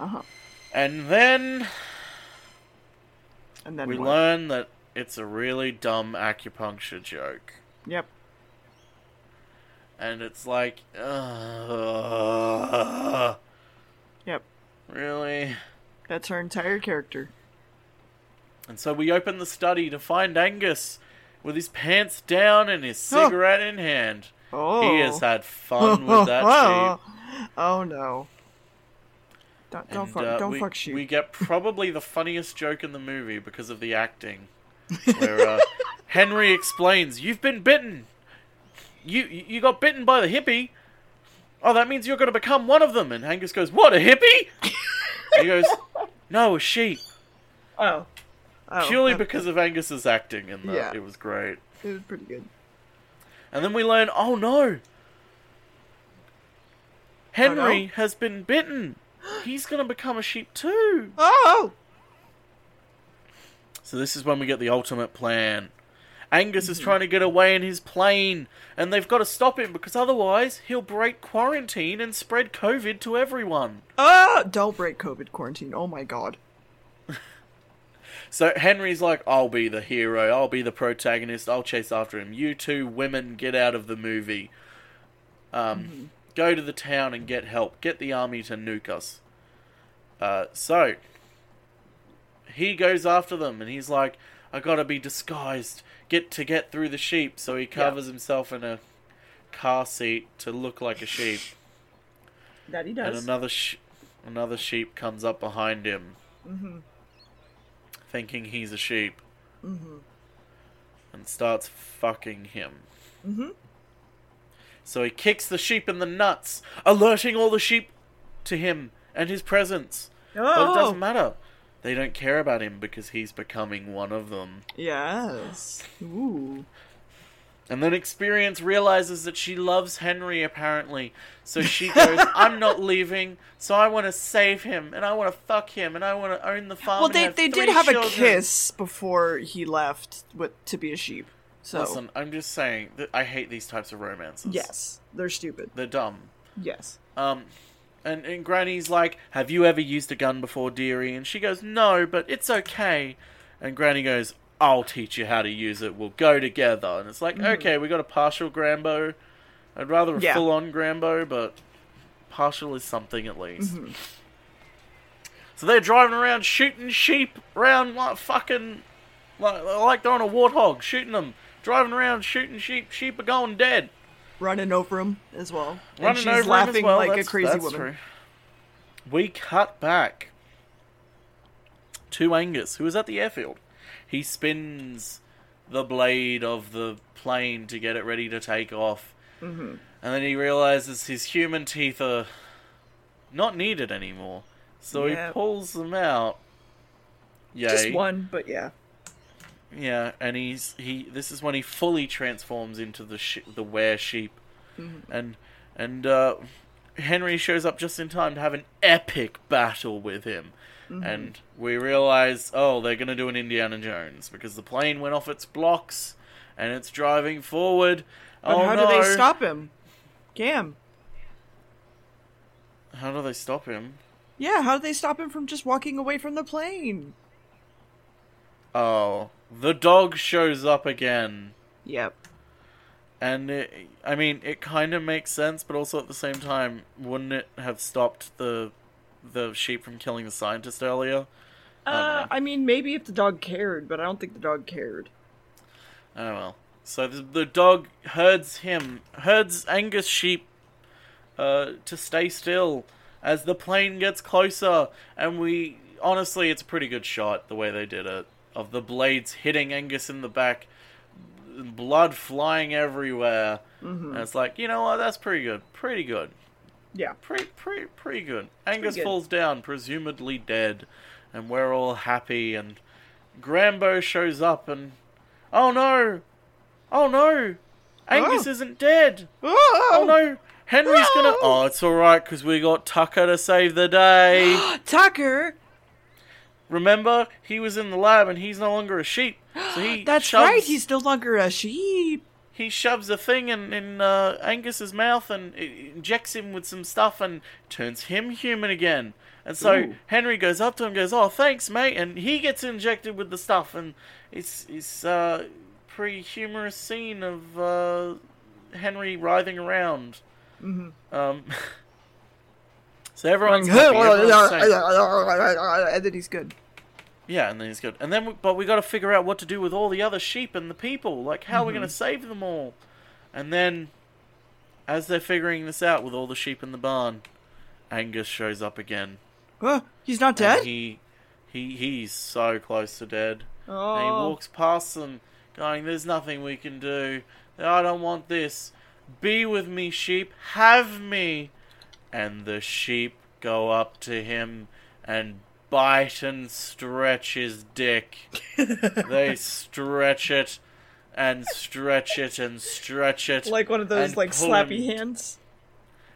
Uh huh. And then And then we what? learn that it's a really dumb acupuncture joke. Yep. And it's like, ugh, Yep. really? That's her entire character. And so we open the study to find Angus with his pants down and his cigarette in hand. Oh. He has had fun with that sheep. Oh no. Don't don't, And, fuck, uh, don't we, fuck sheep. We get probably the funniest joke in the movie because of the acting, where uh, Henry explains, "You've been bitten. You you got bitten by the hippie. Oh, that means you're going to become one of them." And Angus goes, "What a hippie?" he goes, "No, a sheep." Oh. Oh. Purely because of Angus's acting in that, Yeah. it was great. it was pretty good. And then we learn, oh no, Henry has been bitten. He's going to become a sheep too. Oh. So this is when we get the ultimate plan. Angus is trying to get away in his plane, and they've got to stop him because otherwise he'll break quarantine and spread COVID to everyone. Ah! Don't break COVID quarantine. Oh my god. So Henry's like, I'll be the hero, I'll be the protagonist, I'll chase after him. You two women get out of the movie. Um, Go to the town and get help. Get the army to nuke us. Uh, so, he goes after them and he's like, I gotta be disguised. Get to get through the sheep. So he covers himself in a car seat to look like a sheep. That he And another sh- another sheep comes up behind him, Mm-hmm. thinking he's a sheep, Mm-hmm. and starts fucking him. Mm-hmm. So he kicks the sheep in the nuts, alerting all the sheep to him and his presence. Oh. But it oh. doesn't matter. They don't care about him because he's becoming one of them. Yes. Ooh. And then Experience realizes that she loves Henry apparently. So she goes, I'm not leaving, so I want to save him, and I want to fuck him, and I want to own the farm. Well, they they did have children." a kiss before he left with to be a sheep. So Listen, I'm just saying that I hate these types of romances. yes, they're stupid. They're dumb. Yes. Um, and, and Granny's like, Have you ever used a gun before, dearie? And she goes, No, but it's okay. And Granny goes, I'll teach you how to use it. We'll go together. And it's like, okay, we got a partial Grambo. I'd rather a Yeah. full on Grambo, but partial is something at least. So they're driving around shooting sheep around like fucking. Like, like they're on a warthog, shooting them. Driving around shooting sheep. Sheep are going dead. Running over him as well. and running she's over him laughing as well. like that's, a crazy woman. True. We cut back to Angus, who is at the airfield. He spins the blade of the plane to get it ready to take off, Mm-hmm. and then he realizes his human teeth are not needed anymore. So Yeah. he pulls them out. Yay. Just one, but yeah. Yeah, and he's he. This is when he fully transforms into the sh- the were sheep, and and uh, Henry shows up just in time to have an epic battle with him, and we realize oh they're gonna do an Indiana Jones because the plane went off its blocks, and it's driving forward. But oh how no! do they stop him? Cam. How do they stop him? Yeah, how do they stop him from just walking away from the plane? Oh, the dog shows up again. Yep. And it, I mean, it kind of makes sense, but also at the same time, wouldn't it have stopped the the sheep from killing the scientist earlier? Uh, I mean, maybe if the dog cared, but I don't think the dog cared. Oh well. So the, the dog herds him, herds Angus sheep uh, to stay still as the plane gets closer, and we honestly, it's a pretty good shot the way they did it of the blades hitting Angus in the back, blood flying everywhere. Mm-hmm. And it's like, you know what? That's pretty good. Pretty good. Yeah. Pretty, pretty, pretty good. Angus good. falls down, presumably dead, and we're all happy. And Grambo shows up, and oh no, oh no, Angus Oh. isn't dead. Oh, Oh no, Henry's gonna. Oh, it's all right because we got Tucker to save the day. Tucker! Remember, he was in the lab, and he's no longer a sheep. So he That's shoves, right, he's no longer a sheep. he shoves a thing in, in uh, Angus's mouth and injects him with some stuff and turns him human again. And so Ooh. Henry goes up to him, and goes, "Oh, thanks, mate," and he gets injected with the stuff, and it's it's uh, pretty humorous scene of uh, Henry writhing around. Mm-hmm. Um, so everyone's happy, everyone's and then he's good. Yeah, and then he's good. And then, we, but we got to figure out what to do with all the other sheep and the people. Like, how are we going to mm-hmm. save them all? And then, as they're figuring this out with all the sheep in the barn, Angus shows up again. Huh? He's not And dead? he, he, he's so close to dead. oh. And he oh. walks past them, going, "There's nothing we can do. I don't want this. Be with me, sheep. Have me." And the sheep go up to him and bite and stretch his dick. they stretch it and stretch it and stretch it. like one of those like slappy him- hands.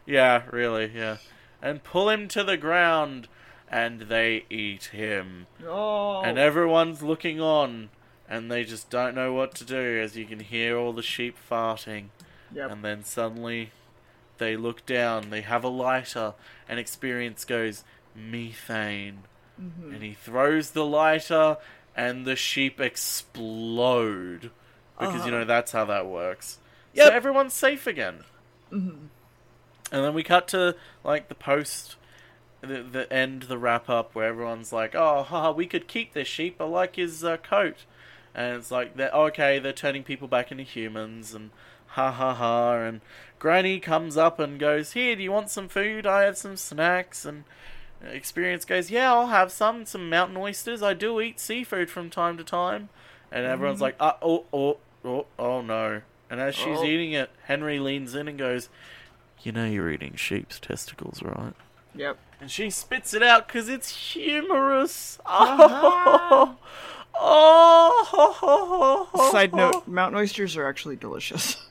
Yeah, really, yeah. And pull him to the ground, and they eat him. Oh. And everyone's looking on, and they just don't know what to do as you can hear all the sheep farting. Yep. And then suddenly they look down, they have a lighter, and Experience goes, methane. Mm-hmm. And he throws the lighter, and the sheep explode. Because, you Uh-huh. know, that's how that works. Yep. So everyone's safe again. Mhm. And then we cut to, like, the post, the, the end, the wrap up, where everyone's like, oh, haha, we could keep this sheep, I like his uh, coat. And it's like, they're, okay, they're turning people back into humans, and ha ha ha. And Granny comes up and goes, here, do you want some food? I have some snacks. And Experience goes, yeah, I'll have some, some mountain oysters. I do eat seafood from time to time. And everyone's like, uh, oh, oh, oh, oh no. And as she's Oh. eating it, Henry leans in and goes, you know you're eating sheep's testicles, right? Yep. And she spits it out because it's humorous. Uh-huh. Oh, oh, Side note: mountain oysters are actually delicious.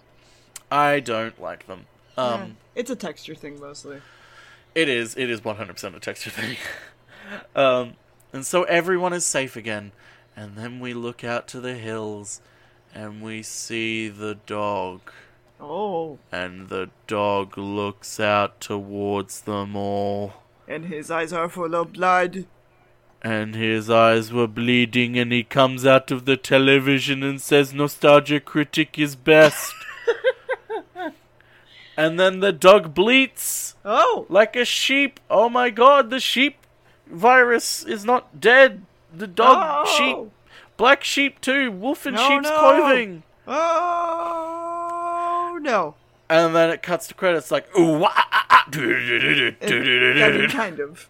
I don't like them. Um, Yeah. it's a texture thing mostly. It is. It is 100% a texture thing. um, and so everyone is safe again. And then we look out to the hills and we see the dog. Oh, And the dog looks out towards them all. and his eyes are full of blood. And his eyes were bleeding, and he comes out of the television and says, Nostalgia Critic is best. and then the dog bleats Oh, like a sheep. Oh my god, the sheep virus is not dead. The dog, Oh. sheep, black sheep too, wolf in No, sheep's no. clothing. oh no! And then it cuts to credits like, ooh, wah, ah, ah, It- kind of.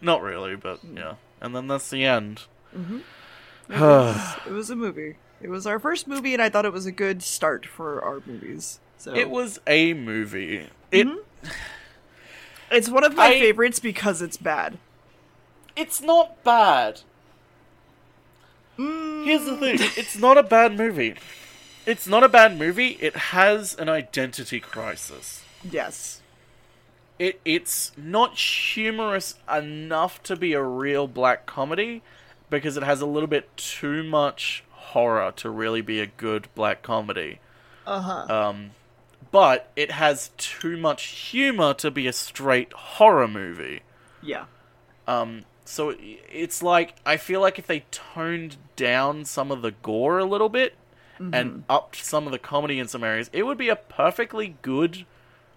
Not really, but yeah. And then that's the end. It was, it was a movie. It was our first movie, and I thought it was a good start for our movies. So It was a movie. It It's one of my I- favorites because it's bad. it's not bad. Mm, Here's the thing: it's not a bad movie. It's not a bad movie. It has an identity crisis. yes. It it's not humorous enough to be a real black comedy because it has a little bit too much horror to really be a good black comedy. Uh huh. Um, but it has too much humor to be a straight horror movie. yeah. Um, so it's like I feel like if they toned down some of the gore a little bit and upped some of the comedy in some areas, it would be a perfectly good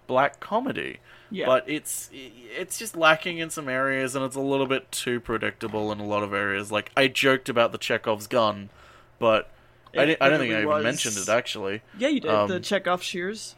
black comedy. Yeah. But it's it's just lacking in some areas, and it's a little bit too predictable in a lot of areas. Like I joked about the Chekhov's gun, but I, It- didn't, I don't think I even was- mentioned it actually. Yeah, you did Um, the Chekhov shears.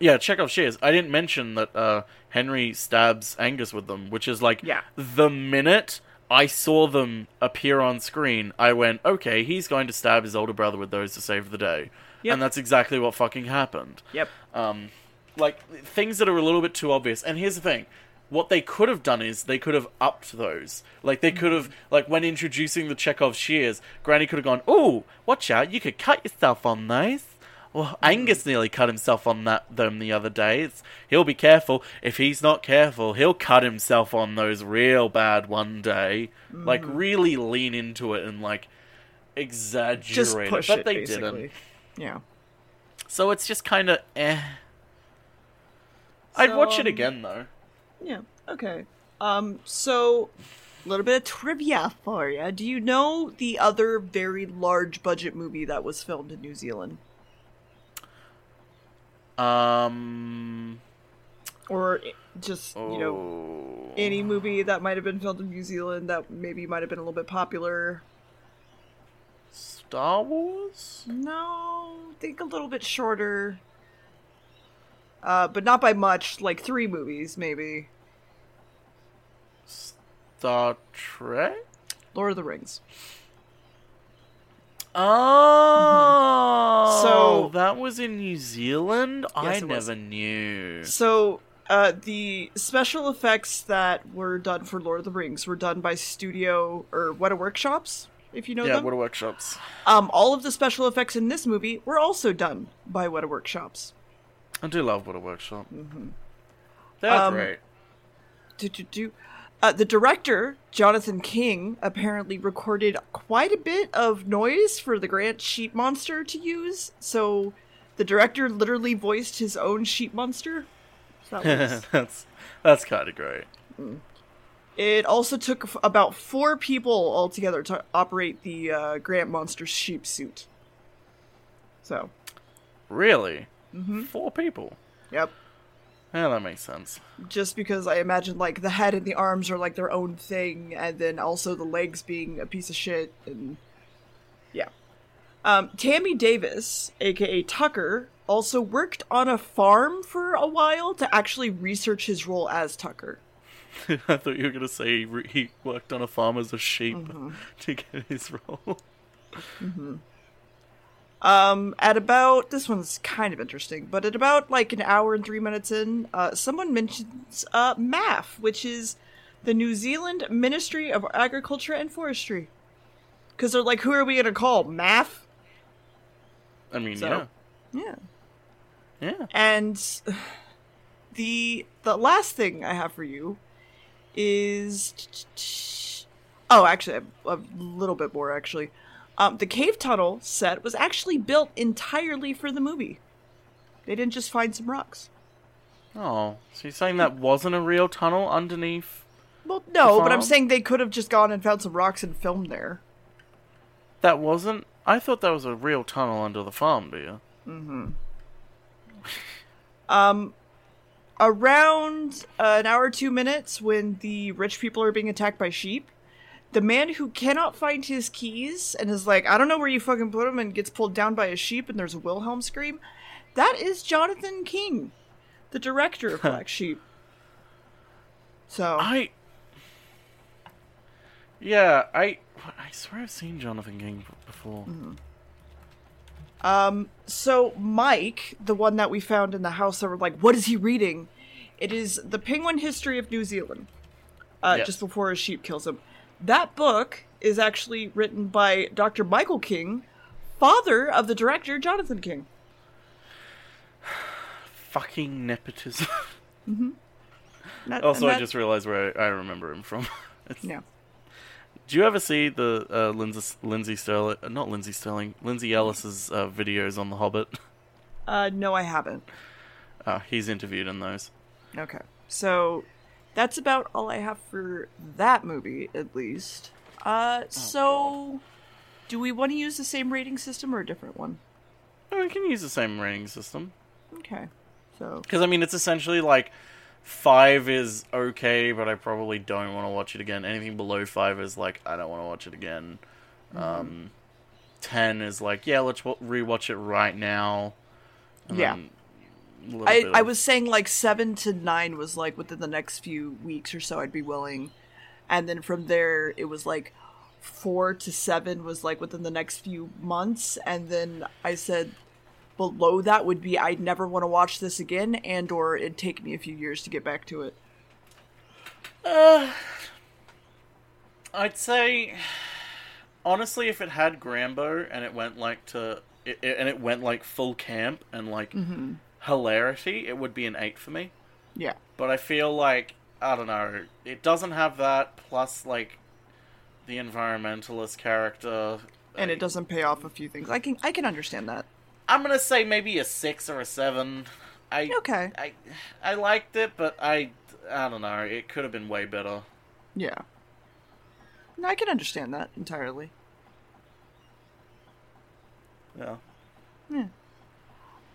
Yeah, Chekhov shears. I didn't mention that uh, Henry stabs Angus with them, which is like Yeah. the minute I saw them appear on screen, I went, okay, he's going to stab his older brother with those to save the day. Yep. And that's exactly what fucking happened. Yep. Um, like, things that are a little bit too obvious. And here's the thing. What they could have done is they could have upped those. Like they could have, like when introducing the Chekhov shears, Granny could have gone, "Oh, watch out! You could cut yourself on those." Well, Angus nearly cut himself on that them the other day. It's, he'll be careful. If he's not careful, he'll cut himself on those real bad one day. Like really lean into it and like exaggerate Just it, push but it, they basically. didn't. Yeah. So it's just kind of eh. I'd So, watch it um, again though. Yeah. Okay. Um. So, a little bit of trivia for you. Do you know the other very large budget movie that was filmed in New Zealand, Um. or just you know oh. any movie that might have been filmed in New Zealand that maybe might have been a little bit popular? Star Wars? No, think a little bit shorter. Uh, but not by much. Like three movies, maybe. Star Trek? Lord of the Rings. Oh, So- that was in New Zealand. I Yes, was. never knew. So, uh, the special effects that were done for Lord of the Rings were done by Studio or Weta Workshops, if you know yeah, them. what are workshops? um, all of the special effects in this movie were also done by Weta Workshops. I do love Weta Workshop. Mm-hmm. They're Um, great. Do, do, do. Uh, the director, Jonathan King, apparently recorded quite a bit of noise for the Grant sheep monster to use. So, the director literally voiced his own sheep monster. So that was that's that's kind of great. It also took f- about four people altogether to operate the uh, Grant Monster sheep suit. So, Really, Mm-hmm. four people. yep. Yeah, that makes sense. Just because I imagine like the head and the arms are like their own thing, and then also the legs being a piece of shit, and yeah. Um, Tammy Davis, aka Tucker, also worked on a farm for a while to actually research his role as Tucker. I thought you were gonna say he, worked on a farm as a sheep Mm-hmm. to get his role. Um, at about this one's kind of interesting, but at about like an hour and three minutes in, uh, someone mentions uh, MAF, which is the New Zealand Ministry of Agriculture and Forestry. Because they're like, who are we gonna call MAF? I mean, So- yeah, Yeah. yeah. And the the last thing I have for you is oh, actually, a little bit more actually. Um, the cave tunnel set was actually built entirely for the movie. They didn't just find some rocks. Oh, so you're saying that wasn't a real tunnel underneath? Well, no, but I'm saying they could have just gone and found some rocks and filmed there. That wasn't. I thought that was a real tunnel under the farm, do you? Um, around uh, an hour or two minutes, when the rich people are being attacked by sheep, the man who cannot find his keys and is like, I don't know where you fucking put them, and gets pulled down by a sheep, and there's a Wilhelm scream. That is Jonathan King, the director of Black Sheep. So I. Yeah, I. I swear I've seen Jonathan King before. Um, so Mike, the one that we found in the house that were like, what is he reading? It is The Penguin History of New Zealand. Uh, Yes. just before a sheep kills him. That book is actually written by Dr. Michael King, father of the director Jonathan King. Fucking nepotism. That- also, and I just realized where I, I remember him from. It's- yeah. Do you ever see the uh, Lindsay, Lindsey Stirling, uh, not Lindsey Stirling, Lindsay Ellis's uh, videos on The Hobbit? Uh, no, I haven't. Uh, he's interviewed in those. Okay, so that's about all I have for that movie, at least. Uh, so Do we want to use the same rating system or a different one? Oh, we can use the same rating system. Okay. So Because, I mean, it's essentially like five is okay, but I probably don't want to watch it again. Anything below five is like, I don't want to watch it again. Um, ten is like, yeah, let's wa- rewatch it right now. And Yeah. then I, I was saying like seven to nine was like within the next few weeks or so I'd be willing, and then from there it was like four to seven was like within the next few months, and then I said below that would be I'd never want to watch this again, and or it'd take me a few years to get back to it. I'd say, honestly, if it had Grambo and it went like to, it, it- and it went like full camp and like Mm-hmm. Hilarity, it would be an eight for me. Yeah. But I feel like I don't know, it doesn't have that. Plus, like the environmentalist character, And it doesn't pay off a few things. I can I can understand that. I'm gonna say maybe a six or a seven. I Okay. I I liked it, but I I don't know. It could have been way better. Yeah. No, I can understand that entirely. Yeah. Yeah.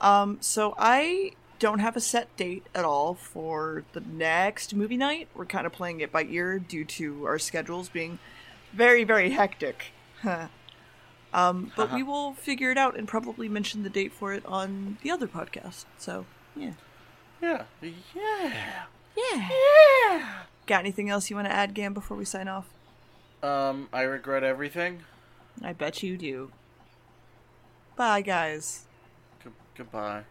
Um, so I don't have a set date at all for the next movie night. We're kind of playing it by ear due to our schedules being very, very hectic. um, but we will figure it out and probably mention the date for it on the other podcast. So, yeah. Yeah. Yeah. Yeah. Got anything else you want to add, Gamb, before we sign off? Um, I regret everything. I bet you do. Bye, guys. Goodbye.